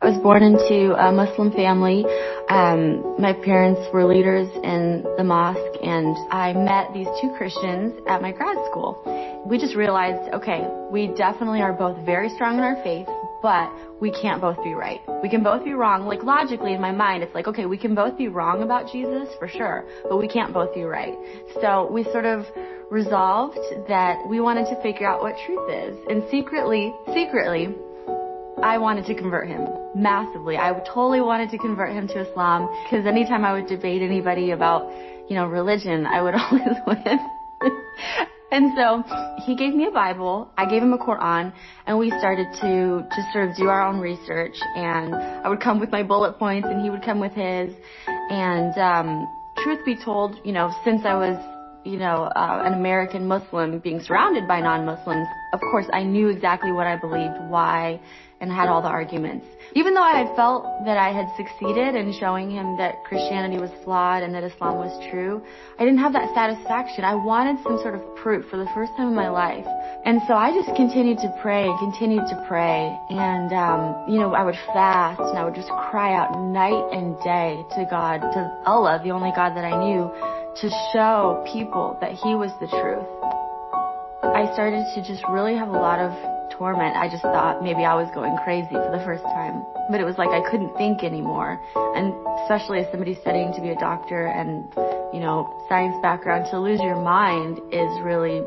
I was born into a Muslim family. Um, my parents were leaders in the mosque, and I met these two Christians at my grad school. We just realized, okay, we definitely are both very strong in our faith, but we can't both be right. We can both be wrong. Like logically in my mind, it's like, okay, we can both be wrong about Jesus for sure, but we can't both be right. So we sort of resolved that we wanted to figure out what truth is. And secretly, secretly, I wanted to convert him massively. I totally wanted to convert him to Islam because anytime I would debate anybody about, you know, religion, I would always win. and so he gave me a Bible, I gave him a Quran, and we started to just sort of do our own research. And I would come with my bullet points, and he would come with his. And um, truth be told, you know, since I was you know, uh, an American Muslim being surrounded by non-Muslims, of course I knew exactly what I believed, why, and had all the arguments. Even though I felt that I had succeeded in showing him that Christianity was flawed and that Islam was true, I didn't have that satisfaction. I wanted some sort of proof for the first time in my life. And so I just continued to pray and continued to pray. And, um, you know, I would fast and I would just cry out night and day to God, to Allah, the only God that I knew, to show people that He was the truth. I started to just really have a lot of torment. I just thought maybe I was going crazy for the first time. But it was like I couldn't think anymore. And especially as somebody studying to be a doctor and, you know, science background, to lose your mind is really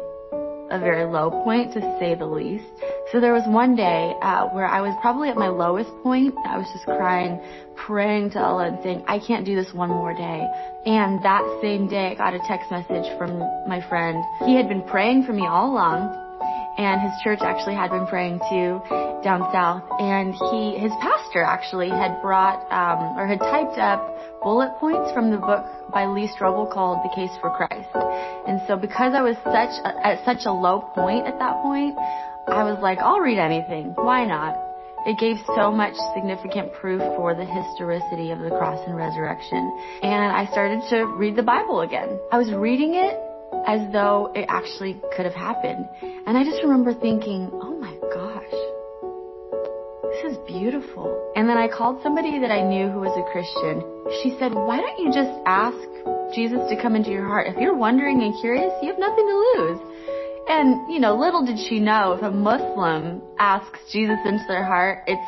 a very low point to say the least. So there was one day uh, where I was probably at my lowest point. I was just crying, praying to Allah and saying, I can't do this one more day. And that same day I got a text message from my friend. He had been praying for me all along and his church actually had been praying too down south. And he, his pastor actually had brought um, or had typed up bullet points from the book by Lee Strobel called "The Case for Christ." And so, because I was such a, at such a low point at that point, I was like, I'll read anything. Why not? It gave so much significant proof for the historicity of the cross and resurrection. And I started to read the Bible again. I was reading it as though it actually could have happened. And I just remember thinking, oh my gosh, this is beautiful. And then I called somebody that I knew who was a Christian. She said, why don't you just ask Jesus to come into your heart? If you're wondering and curious, you have nothing to lose. And, you know, little did she know if a Muslim asks Jesus into their heart, it's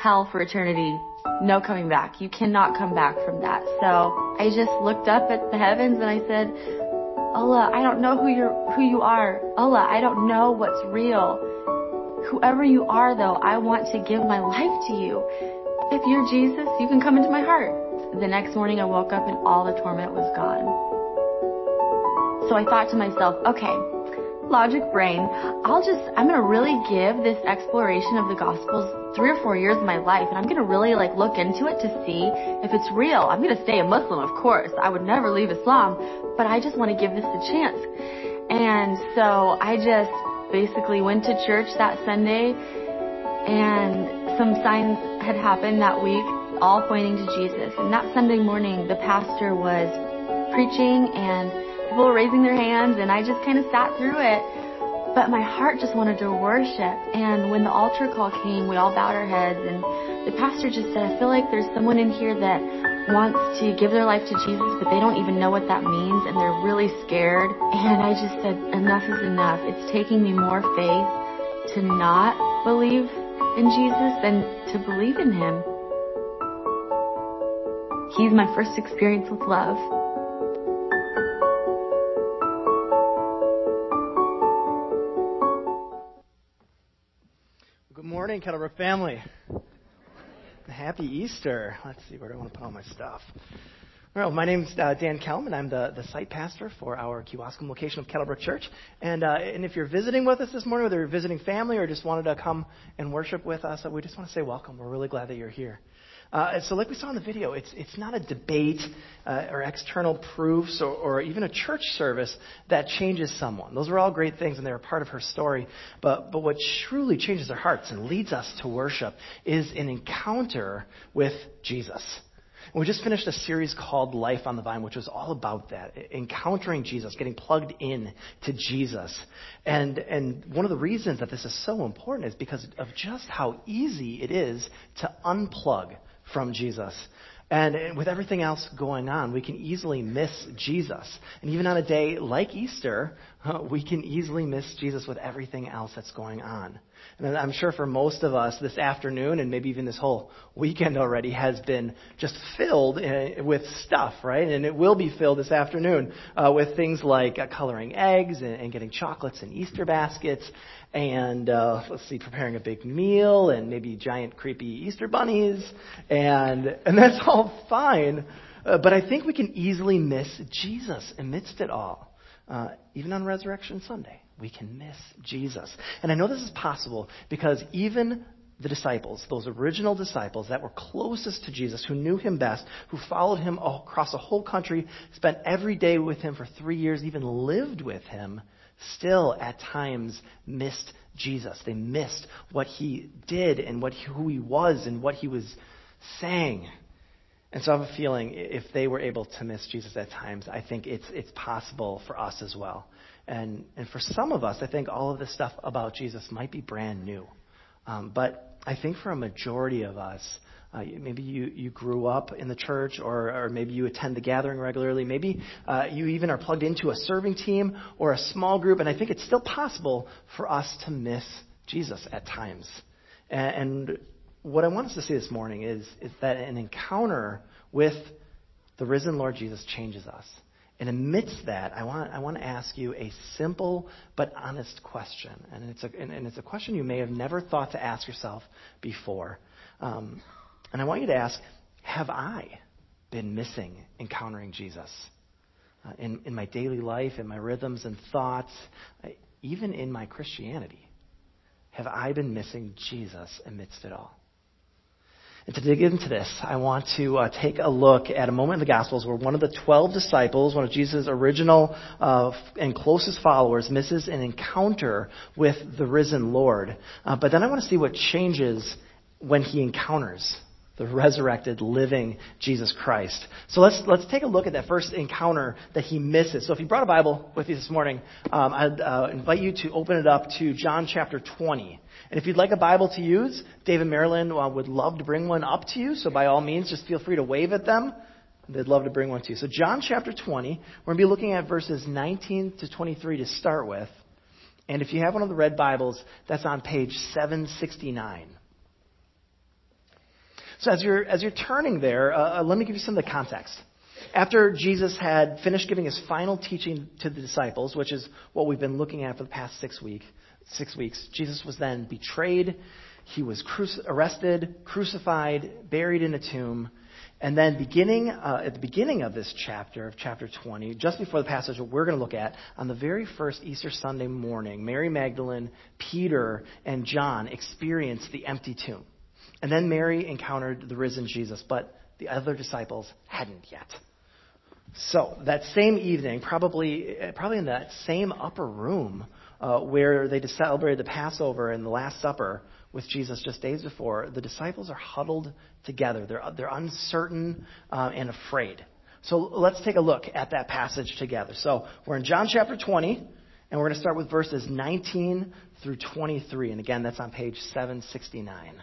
hell for eternity. No coming back. You cannot come back from that. So I just looked up at the heavens and I said, Allah, I don't know who you're, who you are. Allah, I don't know what's real. Whoever you are though, I want to give my life to you. If you're Jesus, you can come into my heart. The next morning I woke up and all the torment was gone. So I thought to myself, okay, logic brain, I'll just, I'm going to really give this exploration of the Gospels three or four years of my life and I'm going to really like look into it to see if it's real. I'm going to stay a Muslim, of course. I would never leave Islam, but I just want to give this a chance. And so I just basically went to church that Sunday and some signs had happened that week, all pointing to Jesus. And that Sunday morning, the pastor was preaching and people raising their hands and I just kind of sat through it. But my heart just wanted to worship. And when the altar call came, we all bowed our heads and the pastor just said, I feel like there's someone in here that wants to give their life to Jesus, but they don't even know what that means and they're really scared. And I just said, enough is enough. It's taking me more faith to not believe in Jesus than to believe in Him. He's my first experience with love. Morning, Kettlebrook family. Happy Easter. Let's see, where do I want to put all my stuff? Well, my name's uh, Dan Kelm, and I'm the, the site pastor for our Kewaskum location of Kettlebrook Church. And, uh, and if you're visiting with us this morning, whether you're visiting family or just wanted to come and worship with us, we just want to say welcome. We're really glad that you're here. Uh, so, like we saw in the video, it's, it's not a debate uh, or external proofs or, or, even a church service that changes someone. Those are all great things, and they're a part of her story. But, but what truly changes our hearts and leads us to worship is an encounter with Jesus. And we just finished a series called Life on the Vine, which was all about that, encountering Jesus, getting plugged in to Jesus. And, and one of the reasons that this is so important is because of just how easy it is to unplug from Jesus. And with everything else going on, we can easily miss Jesus. And even on a day like Easter, we can easily miss Jesus with everything else that's going on. And I'm sure for most of us this afternoon and maybe even this whole weekend already has been just filled eh, with stuff, right? And it will be filled this afternoon uh, with things like uh, coloring eggs and, and, getting chocolates and Easter baskets and uh, let's see, preparing a big meal and maybe giant creepy Easter bunnies and and that's all fine. Uh, but I think we can easily miss Jesus amidst it all, uh, even on Resurrection Sunday we can miss Jesus. And I know this is possible because even the disciples, those original disciples that were closest to Jesus, who knew him best, who followed him across a whole country, spent every day with him for three years, even lived with him, still at times missed Jesus. They missed what he did and what he, who he was and what he was saying. And so I have a feeling if they were able to miss Jesus at times, I think it's, it's possible for us as well. And, and for some of us, I think all of this stuff about Jesus might be brand new. Um, but I think for a majority of us, uh, maybe you, you grew up in the church, or, or maybe you attend the gathering regularly. Maybe uh, you even are plugged into a serving team or a small group, and I think it's still possible for us to miss Jesus at times. And, and what I want us to see this morning is, is that an encounter with the risen Lord Jesus changes us. And amidst that, I want, I want to ask you a simple but honest question. And it's, a, and, and it's a question you may have never thought to ask yourself before. Um, and I want you to ask Have I been missing encountering Jesus? Uh, in, in my daily life, in my rhythms and thoughts, uh, even in my Christianity? Have I been missing Jesus amidst it all? And to dig into this, I want to uh, take a look at a moment in the Gospels where one of the 12 disciples, one of Jesus' original uh, and closest followers, misses an encounter with the risen Lord. Uh, but then I want to see what changes when he encounters the resurrected, living Jesus Christ. So let's, let's take a look at that first encounter that he misses. So if you brought a Bible with you this morning, um, I'd uh, invite you to open it up to John chapter 20. And if you'd like a Bible to use, David and Marilyn uh, would love to bring one up to you. So by all means, just feel free to wave at them. They'd love to bring one to you. So John chapter 20, we're going to be looking at verses 19 to 23 to start with. And if you have one of the red Bibles, that's on page 769. So as you're, as you're turning there, uh, uh, let me give you some of the context. After Jesus had finished giving his final teaching to the disciples, which is what we've been looking at for the past six, week, six weeks, Jesus was then betrayed. He was cru- arrested, crucified, buried in a tomb. And then, beginning uh, at the beginning of this chapter, of chapter 20, just before the passage that we're going to look at, on the very first Easter Sunday morning, Mary Magdalene, Peter, and John experienced the empty tomb. And then Mary encountered the risen Jesus, but the other disciples hadn't yet. So that same evening, probably probably in that same upper room uh, where they celebrated the Passover and the Last Supper with Jesus just days before, the disciples are huddled together. They're they're uncertain uh, and afraid. So let's take a look at that passage together. So we're in John chapter 20, and we're going to start with verses 19 through 23. And again, that's on page 769.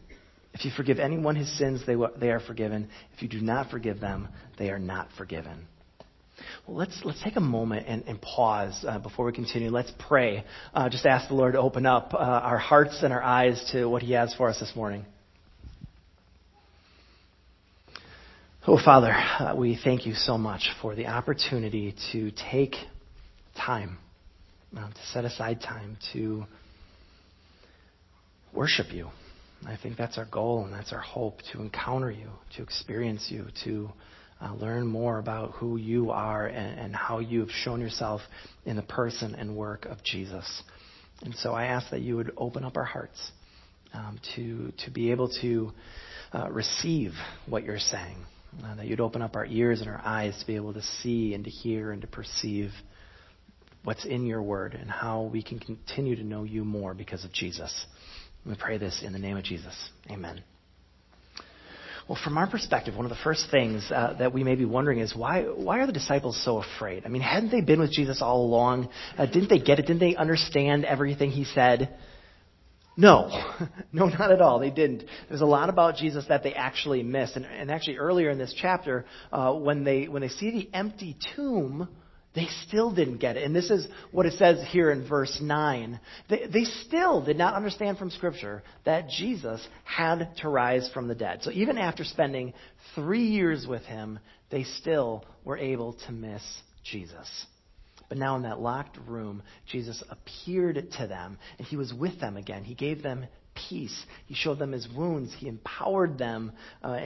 If you forgive anyone his sins, they, they are forgiven. If you do not forgive them, they are not forgiven. Well, let's, let's take a moment and, and pause uh, before we continue. Let's pray. Uh, just ask the Lord to open up uh, our hearts and our eyes to what He has for us this morning. Oh, Father, uh, we thank you so much for the opportunity to take time, uh, to set aside time to worship you I think that's our goal and that's our hope to encounter you, to experience you, to uh, learn more about who you are and, and how you've shown yourself in the person and work of Jesus. And so I ask that you would open up our hearts um, to, to be able to uh, receive what you're saying, uh, that you'd open up our ears and our eyes to be able to see and to hear and to perceive what's in your word and how we can continue to know you more because of Jesus. We pray this in the name of Jesus. Amen. Well, from our perspective, one of the first things uh, that we may be wondering is why, why are the disciples so afraid? I mean, hadn't they been with Jesus all along? Uh, didn't they get it? Didn't they understand everything he said? No, no, not at all. They didn't. There's a lot about Jesus that they actually missed. And, and actually, earlier in this chapter, uh, when they when they see the empty tomb, they still didn't get it. And this is what it says here in verse 9. They, they, still did not understand from Scripture that Jesus had to rise from the dead. So even after spending three years with him, they still were able to miss Jesus. But now in that locked room, Jesus appeared to them, and he was with them again. He gave them peace. He showed them his wounds. He empowered them uh,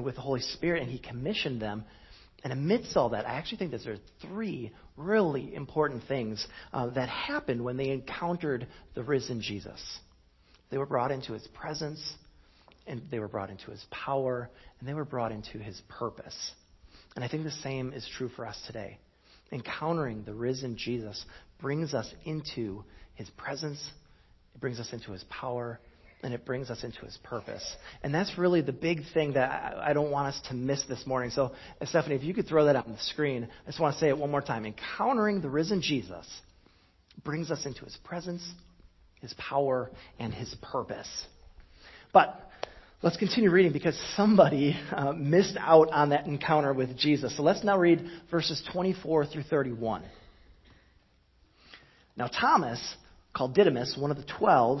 with the Holy Spirit, and he commissioned them and amidst all that, I actually think that there are three really important things uh, that happened when they encountered the risen Jesus. They were brought into his presence, and they were brought into his power, and they were brought into his purpose. And I think the same is true for us today. Encountering the risen Jesus brings us into his presence, it brings us into his power, and it brings us into his purpose. And that's really the big thing that I don't want us to miss this morning. So, Stephanie, if you could throw that on the screen, I just want to say it one more time. Encountering the risen Jesus brings us into his presence, his power, and his purpose. But let's continue reading because somebody uh, missed out on that encounter with Jesus. So let's now read verses 24 through 31. Now, Thomas, called Didymus, one of the twelve,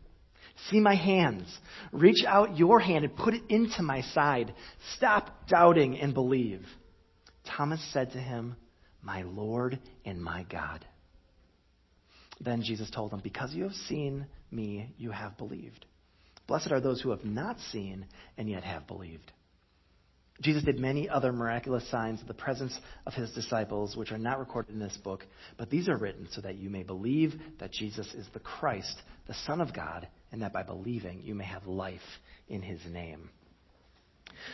See my hands. Reach out your hand and put it into my side. Stop doubting and believe. Thomas said to him, My Lord and my God. Then Jesus told him, Because you have seen me, you have believed. Blessed are those who have not seen and yet have believed. Jesus did many other miraculous signs in the presence of his disciples, which are not recorded in this book, but these are written so that you may believe that Jesus is the Christ, the Son of God, and that by believing you may have life in his name.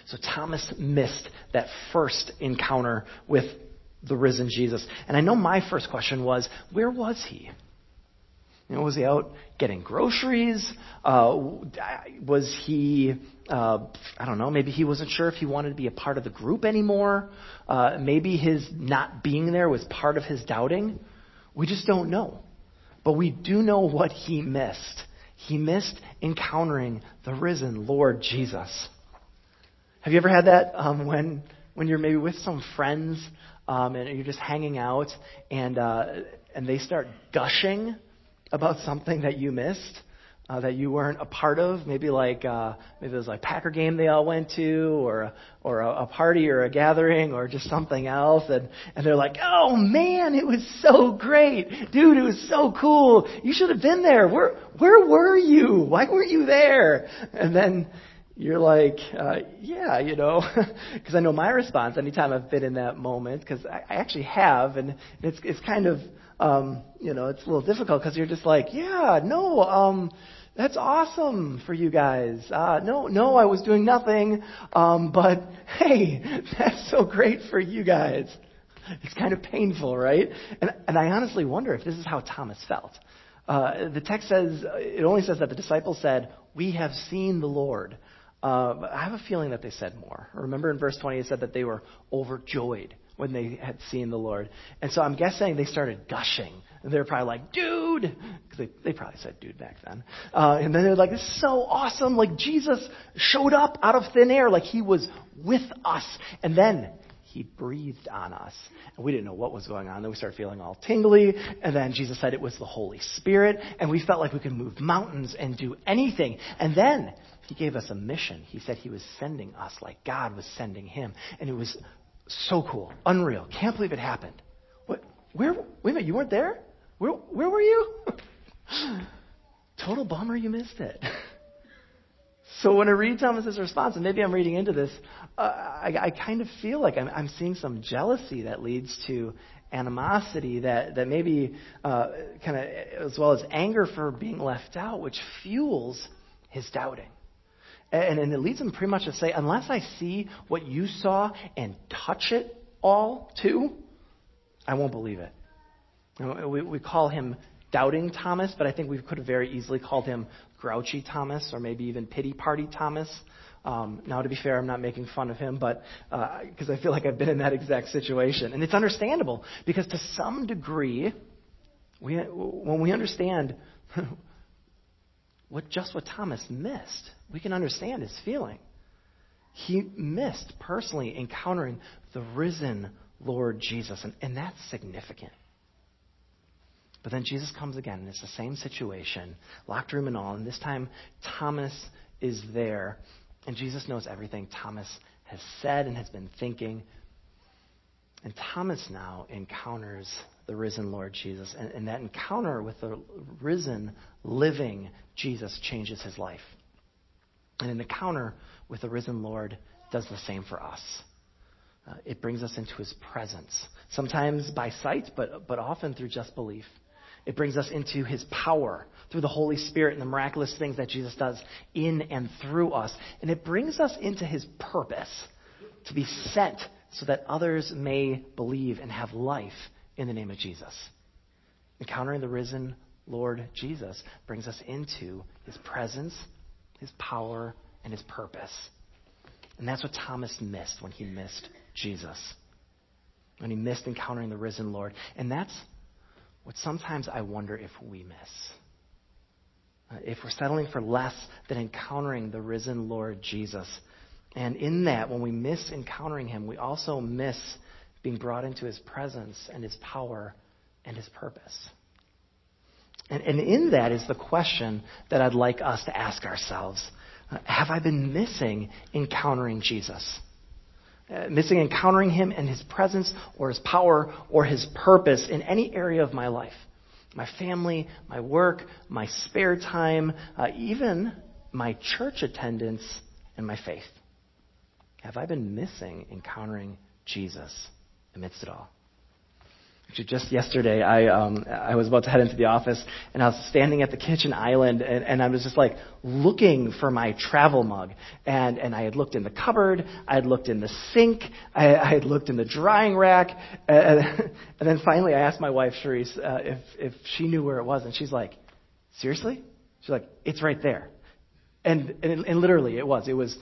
So Thomas missed that first encounter with the risen Jesus. And I know my first question was, where was he? You know, was he out getting groceries? Uh, was he, uh, I don't know, maybe he wasn't sure if he wanted to be a part of the group anymore. Uh, maybe his not being there was part of his doubting. We just don't know. But we do know what he missed. He missed encountering the risen Lord Jesus. Have you ever had that um, when when you're maybe with some friends um, and you're just hanging out and uh, and they start gushing about something that you missed? Uh, that you weren't a part of, maybe like uh, maybe it was like Packer game they all went to, or or a, a party or a gathering or just something else, and and they're like, oh man, it was so great, dude, it was so cool. You should have been there. Where where were you? Why weren't you there? And then you're like, uh, yeah, you know, because I know my response anytime I've been in that moment, because I, I actually have, and it's it's kind of um, you know, it's a little difficult because you're just like, yeah, no, um, that's awesome for you guys. Uh, no, no, I was doing nothing. Um, but hey, that's so great for you guys. It's kind of painful, right? And, and I honestly wonder if this is how Thomas felt. Uh, the text says, it only says that the disciples said, We have seen the Lord. Uh, I have a feeling that they said more. Remember in verse 20, it said that they were overjoyed when they had seen the Lord. And so I'm guessing they started gushing. They're probably like, dude, dude. Because they, they probably said dude back then. Uh, and then they're like, this is so awesome. Like Jesus showed up out of thin air. Like he was with us. And then he breathed on us. And we didn't know what was going on. Then we started feeling all tingly. And then Jesus said it was the Holy Spirit. And we felt like we could move mountains and do anything. And then he gave us a mission. He said he was sending us like God was sending him. And it was so cool. Unreal. Can't believe it happened. What? Where? Wait a minute. You weren't there? Where, where were you? Total bummer you missed it. So when I read Thomas's response, and maybe I'm reading into this, uh, I, I, kind of feel like I'm, I'm, seeing some jealousy that leads to animosity, that that maybe uh, kind of as well as anger for being left out, which fuels his doubting. And, and it leads him pretty much to say, unless I see what you saw and touch it all too, I won't believe it. We, we call him doubting Thomas, but I think we could have very easily called him grouchy Thomas or maybe even pity party Thomas. Um, now, to be fair, I'm not making fun of him, but because uh, I feel like I've been in that exact situation, and it's understandable because to some degree, we, when we understand what just what Thomas missed, we can understand his feeling. He missed personally encountering the risen Lord Jesus, and, and that's significant. But then Jesus comes again, and it's the same situation, locked room and all. And this time, Thomas is there, and Jesus knows everything Thomas has said and has been thinking. And Thomas now encounters the risen Lord Jesus. And, and, that encounter with the risen, living Jesus changes his life. And an encounter with the risen Lord does the same for us. Uh, it brings us into his presence, sometimes by sight, but, but often through just belief. It brings us into his power through the Holy Spirit and the miraculous things that Jesus does in and through us. And it brings us into his purpose to be sent so that others may believe and have life in the name of Jesus. Encountering the risen Lord Jesus brings us into his presence, his power, and his purpose. And that's what Thomas missed when he missed Jesus. When he missed encountering the risen Lord. And that's what sometimes I wonder if we miss. Uh, if we're settling for less than encountering the risen Lord Jesus. And in that, when we miss encountering him, we also miss being brought into his presence and his power and his purpose. And, and in that is the question that I'd like us to ask ourselves uh, Have I been missing encountering Jesus? Uh, missing encountering Him and His presence or His power or His purpose in any area of my life. My family, my work, my spare time, uh, even my church attendance and my faith. Have I been missing encountering Jesus amidst it all? Actually, just yesterday, I um, I was about to head into the office, and I was standing at the kitchen island, and, and I was just like looking for my travel mug, and and I had looked in the cupboard, I had looked in the sink, I, I had looked in the drying rack, and, and then finally, I asked my wife Cherise uh, if if she knew where it was, and she's like, "Seriously?" She's like, "It's right there," and and, and literally, it was. It was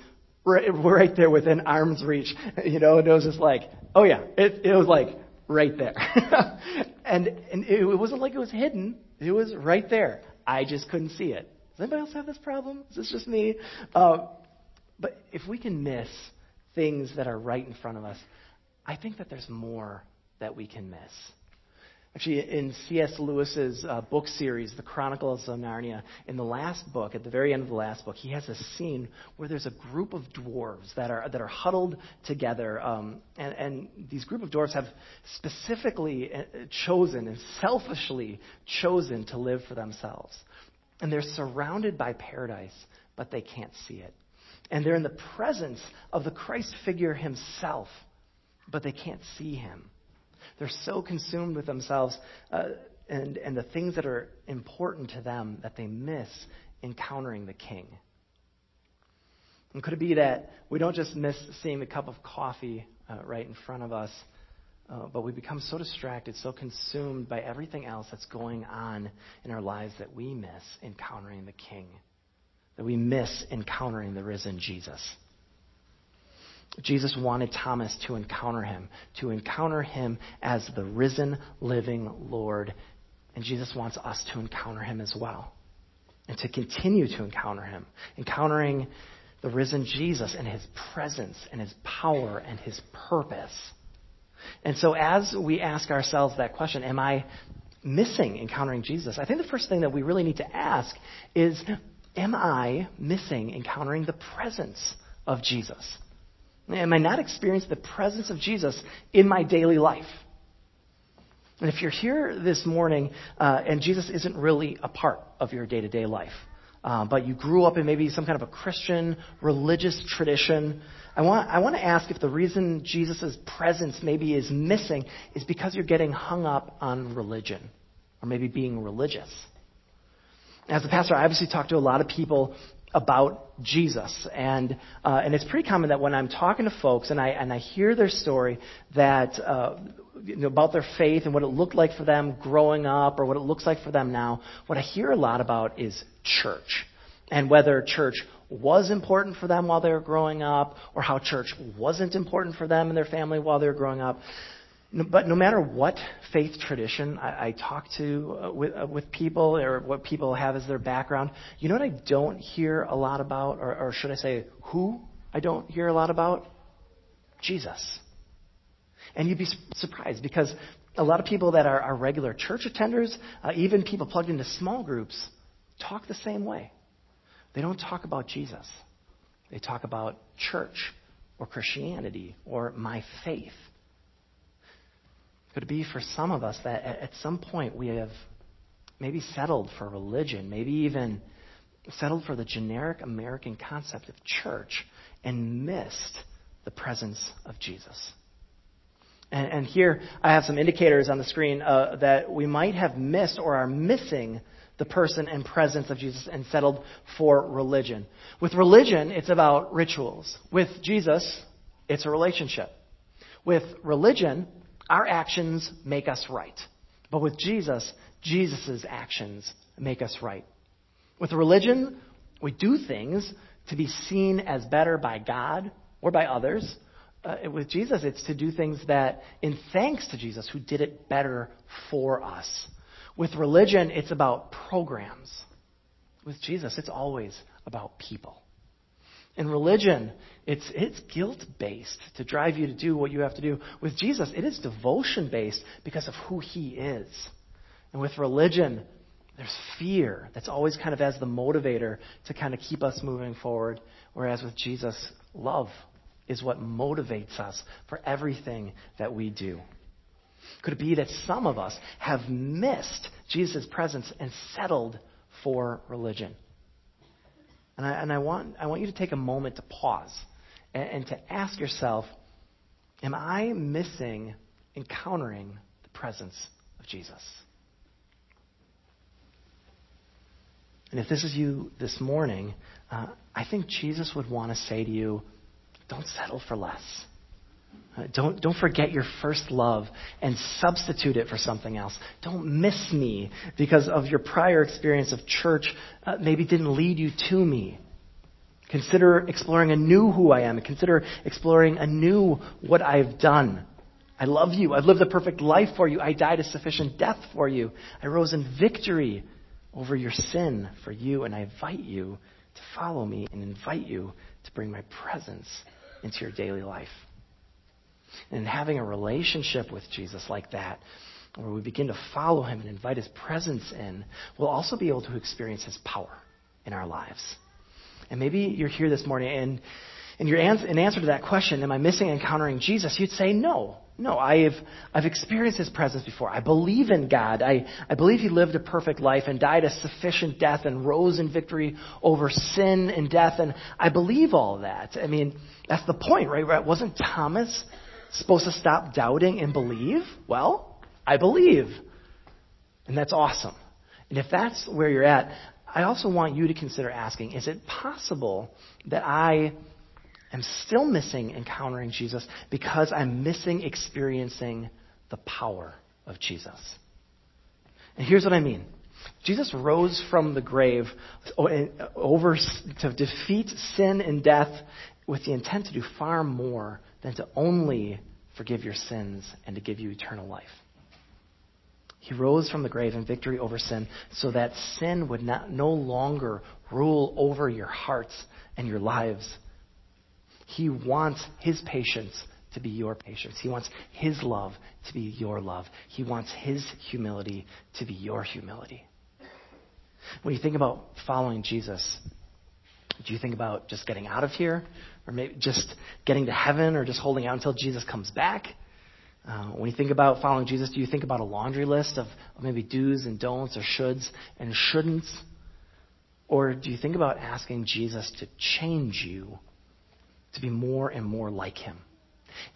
right, right there within arm's reach, you know, and it was just like, oh yeah, it it was like right there. and and it, wasn't like it was hidden. It was right there. I just couldn't see it. Does anybody else have this problem? Is this just me? Uh, but if we can miss things that are right in front of us, I think that there's more that we can miss. Actually, in C.S. Lewis's uh, book series, The Chronicles of Narnia, in the last book, at the very end of the last book, he has a scene where there's a group of dwarves that are, that are huddled together. Um, and, and these group of dwarves have specifically uh, chosen and selfishly chosen to live for themselves. And they're surrounded by paradise, but they can't see it. And they're in the presence of the Christ figure himself, but they can't see him. They're so consumed with themselves uh, and, and the things that are important to them that they miss encountering the king. And could it be that we don't just miss seeing the cup of coffee uh, right in front of us, uh, but we become so distracted, so consumed by everything else that's going on in our lives that we miss encountering the king, that we miss encountering the risen Jesus? Jesus wanted Thomas to encounter him, to encounter him as the risen, living Lord And Jesus wants us to encounter him as well. And to continue to encounter him. Encountering the risen Jesus and his presence and his power and his purpose. And so as we ask ourselves that question, am I missing encountering Jesus? I think the first thing that we really need to ask is, am I missing encountering the presence of Jesus? Am I not experiencing the presence of Jesus in my daily life? And if you're here this morning uh, and Jesus isn't really a part of your day to day life, uh, but you grew up in maybe some kind of a Christian religious tradition, I want, I want to ask if the reason Jesus' presence maybe is missing is because you're getting hung up on religion or maybe being religious. As a pastor, I obviously talk to a lot of people about Jesus. And, uh, and it's pretty common that when I'm talking to folks and I, and I hear their story that, uh, you know, about their faith and what it looked like for them growing up or what it looks like for them now, what I hear a lot about is church. And whether church was important for them while they were growing up or how church wasn't important for them and their family while they were growing up. But no matter what faith tradition I, I talk to uh, with, uh, with people or what people have as their background, you know what I don't hear a lot about, or, or should I say, who I don't hear a lot about? Jesus. And you'd be surprised because a lot of people that are, are regular church attenders, uh, even people plugged into small groups, talk the same way. They don't talk about Jesus. They talk about church or Christianity or my faith. Could be for some of us that at some point we have maybe settled for religion, maybe even settled for the generic American concept of church and missed the presence of Jesus? And, and here I have some indicators on the screen uh, that we might have missed or are missing the person and presence of Jesus and settled for religion. With religion, it's about rituals. With Jesus, it's a relationship. With religion, our actions make us right. But with Jesus, Jesus' actions make us right. With religion, we do things to be seen as better by God or by others. Uh, with Jesus, it's to do things that, in thanks to Jesus, who did it better for us. With religion, it's about programs. With Jesus, it's always about people. In religion, it's, it's guilt based to drive you to do what you have to do. With Jesus, it is devotion based because of who he is. And with religion, there's fear that's always kind of as the motivator to kind of keep us moving forward. Whereas with Jesus, love is what motivates us for everything that we do. Could it be that some of us have missed Jesus' presence and settled for religion? And I, and I, want, I want you to take a moment to pause and, and to ask yourself Am I missing encountering the presence of Jesus? And if this is you this morning, uh, I think Jesus would want to say to you, don't settle for less. Uh, don't, don't forget your first love and substitute it for something else. Don't miss me because of your prior experience of church uh, maybe didn't lead you to me. Consider exploring a new who I am. Consider exploring a new what I've done. I love you. I've lived a perfect life for you. I died a sufficient death for you. I rose in victory over your sin for you, and I invite you to follow me and invite you to bring my presence into your daily life. And having a relationship with Jesus like that, where we begin to follow him and invite his presence in, we'll also be able to experience his power in our lives. And maybe you're here this morning and, and your answer, in answer to that question, am I missing encountering Jesus? You'd say, no. No, I've, I've experienced his presence before. I believe in God. I, I believe he lived a perfect life and died a sufficient death and rose in victory over sin and death. And I believe all that. I mean, that's the point, right? Wasn't Thomas supposed to stop doubting and believe? Well, I believe. And that's awesome. And if that's where you're at, I also want you to consider asking is it possible that I am still missing encountering Jesus because I'm missing experiencing the power of Jesus? And here's what I mean. Jesus rose from the grave over to defeat sin and death with the intent to do far more than to only forgive your sins and to give you eternal life. He rose from the grave in victory over sin so that sin would not, no longer rule over your hearts and your lives. He wants His patience to be your patience. He wants His love to be your love. He wants His humility to be your humility. When you think about following Jesus, do you think about just getting out of here? Or maybe just getting to heaven? Or just holding out until Jesus comes back? Uh, when you think about following Jesus, do you think about a laundry list of, maybe do's and don'ts or shoulds and shouldn'ts? Or do you think about asking Jesus to change you to be more and more like him?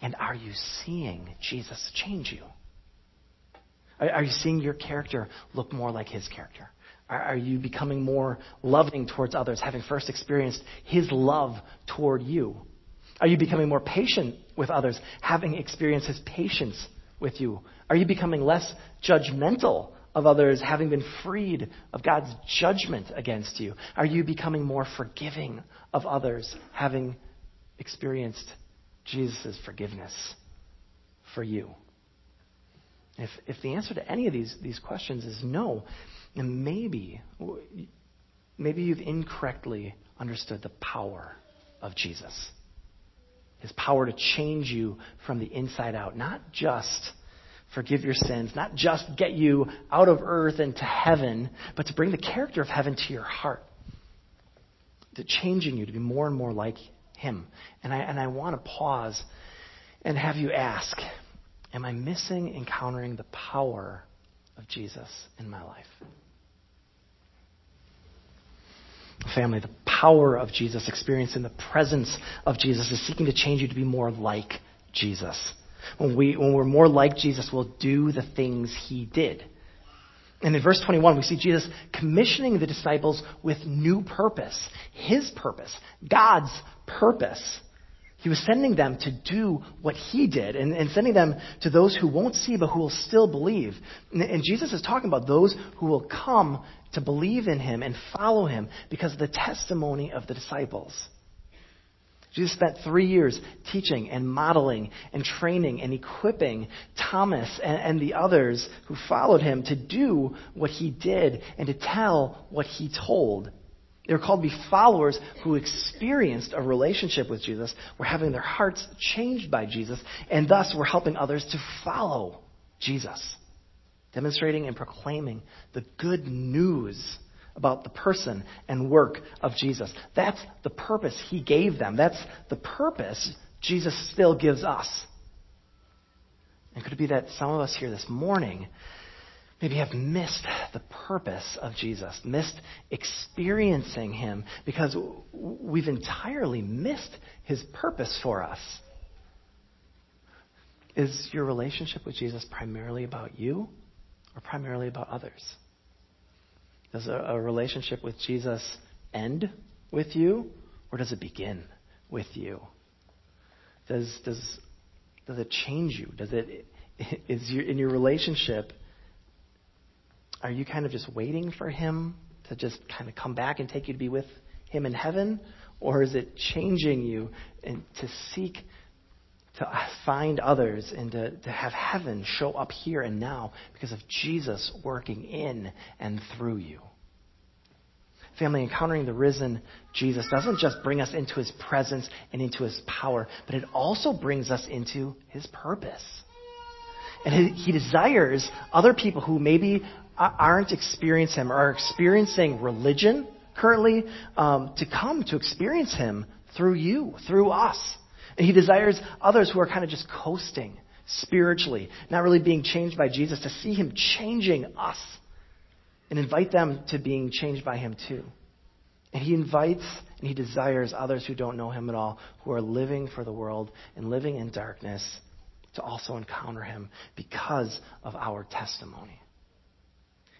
And are you seeing Jesus change you? Are, are you seeing your character look more like his character? Are, you becoming more loving towards others, having first experienced his love toward you? Are you becoming more patient with others, having experienced his patience with you? Are you becoming less judgmental of others, having been freed of God's judgment against you? Are you becoming more forgiving of others, having experienced Jesus' forgiveness for you? If, if the answer to any of these, these questions is no, then maybe, maybe you've incorrectly understood the power of Jesus his power to change you from the inside out, not just forgive your sins, not just get you out of earth and to heaven, but to bring the character of heaven to your heart, to changing you to be more and more like him. And I, and I want to pause and have you ask, am I missing encountering the power of Jesus in my life? Family, the power of Jesus, experiencing the presence of Jesus, is seeking to change you to be more like Jesus. When, we, when we're more like Jesus, we'll do the things he did. And in verse 21, we see Jesus commissioning the disciples with new purpose, his purpose, God's purpose. He was sending them to do what he did and, and sending them to those who won't see but who will still believe. And, and Jesus is talking about those who will come to believe in him and follow him because of the testimony of the disciples. Jesus spent three years teaching and modeling and training and equipping Thomas and, and, the others who followed him to do what he did and to tell what he told. They were called to be followers who experienced a relationship with Jesus, were having their hearts changed by Jesus, and thus were helping others to follow Jesus demonstrating and proclaiming the good news about the person and work of Jesus. That's the purpose he gave them. That's the purpose Jesus still gives us. And could it be that some of us here this morning maybe have missed the purpose of Jesus, missed experiencing him because we've entirely missed his purpose for us? Is your relationship with Jesus primarily about you? Or primarily about others? Does a, a relationship with Jesus end with you, or does it begin with you? Does, does, does it change you? Does it, is your, in your relationship, are you kind of just waiting for Him to just kind of come back and take you to be with Him in heaven? Or is it changing you and to seek to find others and to, to have heaven show up here and now because of Jesus working in and through you. Family, encountering the risen Jesus doesn't just bring us into his presence and into his power, but it also brings us into his purpose. And he desires other people who maybe aren't experiencing him or are experiencing religion currently um, to come to experience him through you, through us. He desires others who are kind of just coasting spiritually, not really being changed by Jesus, to see him changing us and invite them to being changed by him too. And he invites and he desires others who don't know him at all, who are living for the world and living in darkness, to also encounter him because of our testimony.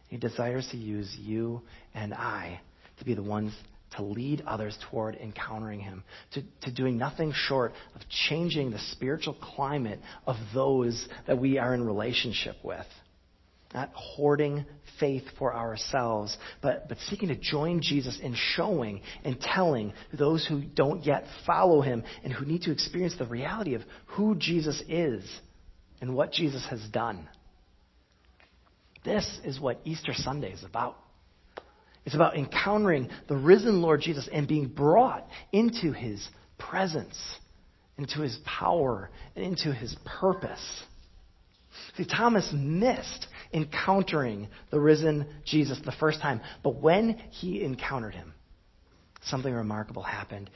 He desires to use you and I to be the ones to lead others toward encountering Him, to, to doing nothing short of changing the spiritual climate of those that we are in relationship with. Not hoarding faith for ourselves, but, but seeking to join Jesus in showing and telling those who don't yet follow Him and who need to experience the reality of who Jesus is and what Jesus has done. This is what Easter Sunday is about. It's about encountering the risen Lord Jesus and being brought into his presence, into his power, and into his purpose. See, Thomas missed encountering the risen Jesus the first time, but when he encountered him, something remarkable happened.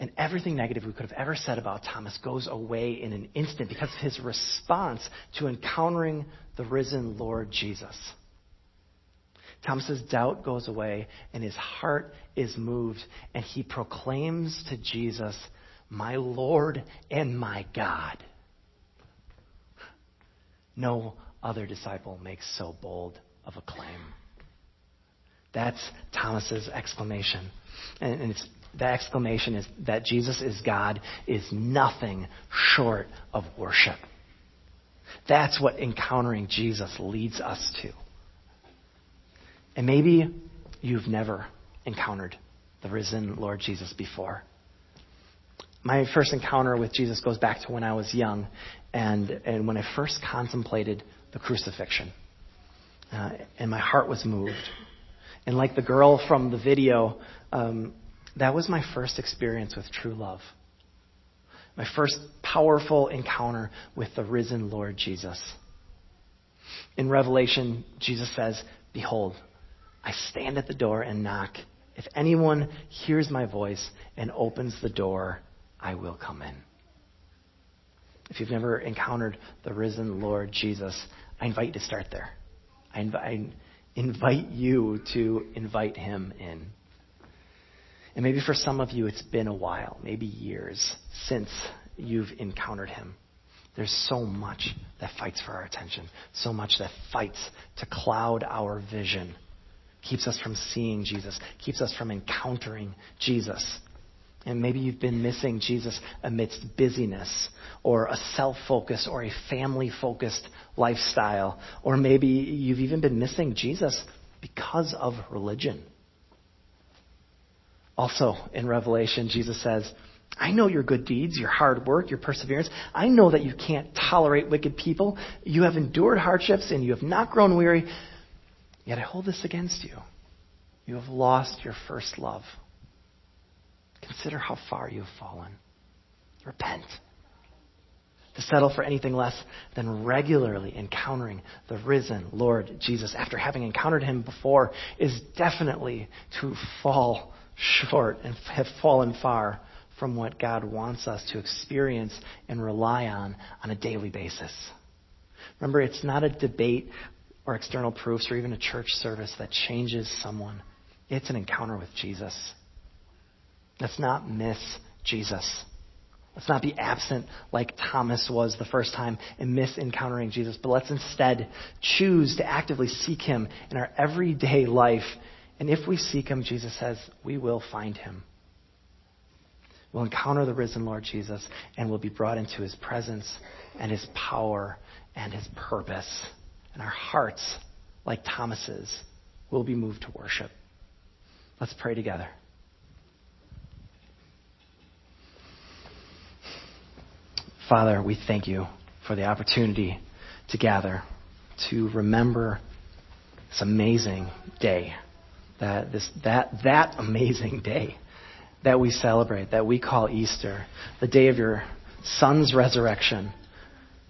And everything negative we could have ever said about Thomas goes away in an instant because of his response to encountering the risen Lord Jesus. Thomas's doubt goes away and his heart is moved and he proclaims to Jesus, "My Lord and my God." No other disciple makes so bold of a claim. That's Thomas's exclamation. And, and the exclamation is that Jesus is God is nothing short of worship. That's what encountering Jesus leads us to. And maybe you've never encountered the risen Lord Jesus before. My first encounter with Jesus goes back to when I was young and, and when I first contemplated the crucifixion. Uh, and my heart was moved. And like the girl from the video, um, that was my first experience with true love. My first powerful encounter with the risen Lord Jesus. In Revelation, Jesus says, Behold, I stand at the door and knock. If anyone hears my voice and opens the door, I will come in. If you've never encountered the risen Lord Jesus, I invite you to start there. I, I invite you to invite him in. And maybe for some of you, it's been a while, maybe years, since you've encountered him. There's so much that fights for our attention, so much that fights to cloud our vision, keeps us from seeing Jesus, keeps us from encountering Jesus. And maybe you've been missing Jesus amidst busyness or a self focused or a family focused lifestyle. Or maybe you've even been missing Jesus because of religion. Also, in Revelation, Jesus says, I know your good deeds, your hard work, your perseverance. I know that you can't tolerate wicked people. You have endured hardships and you have not grown weary. Yet I hold this against you. You have lost your first love. Consider how far you have fallen. Repent. To settle for anything less than regularly encountering the risen Lord Jesus after having encountered him before is definitely to fall short and have fallen far from what God wants us to experience and rely on on a daily basis. Remember, it's not a debate or external proofs or even a church service that changes someone. It's an encounter with Jesus. Let's not miss Jesus. Let's not be absent like Thomas was the first time and miss encountering Jesus, but let's instead choose to actively seek him in our everyday life. And if we seek him, Jesus says, we will find him. We'll encounter the risen Lord Jesus and we'll be brought into his presence and his power and his purpose. And our hearts, like Thomas's, will be moved to worship. Let's pray together. Father, we thank you for the opportunity to gather, to remember this amazing day, that, this, that, that amazing day that we celebrate, that we call Easter, the day of your Son's resurrection,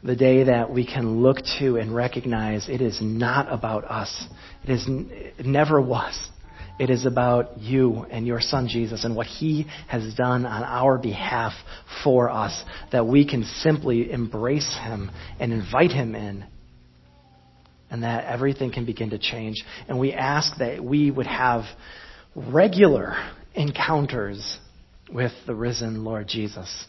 the day that we can look to and recognize it is not about us. It, is, it never was. It is about you and your son Jesus and what he has done on our behalf for us, that we can simply embrace him and invite him in, and that everything can begin to change. And we ask that we would have regular encounters with the risen Lord Jesus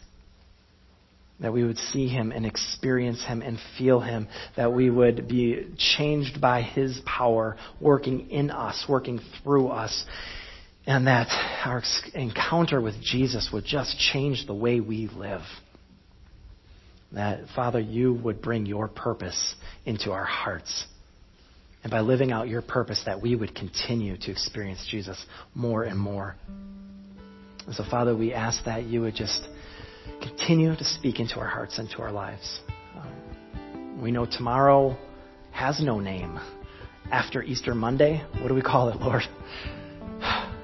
that we would see him and experience him and feel him, that we would be changed by his power working in us, working through us, and that our encounter with Jesus would just change the way we live. That, Father, you would bring your purpose into our hearts. And by living out your purpose, that we would continue to experience Jesus more and more. And so, Father, we ask that you would just continue to speak into our hearts and to our lives. Um, we know tomorrow has no name. After Easter Monday, what do we call it, Lord?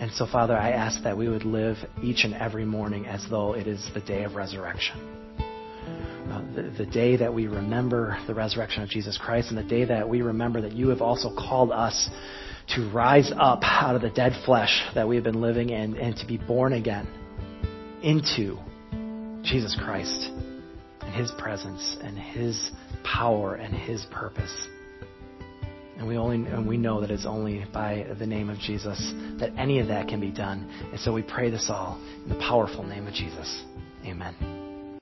And so, Father, I ask that we would live each and every morning as though it is the day of resurrection. Uh, the, the day that we remember the resurrection of Jesus Christ and the day that we remember that you have also called us to rise up out of the dead flesh that we have been living in and to be born again into Jesus Christ and His presence and His power and His purpose. And we only and we know that it's only by the name of Jesus that any of that can be done. And so we pray this all in the powerful name of Jesus. Amen.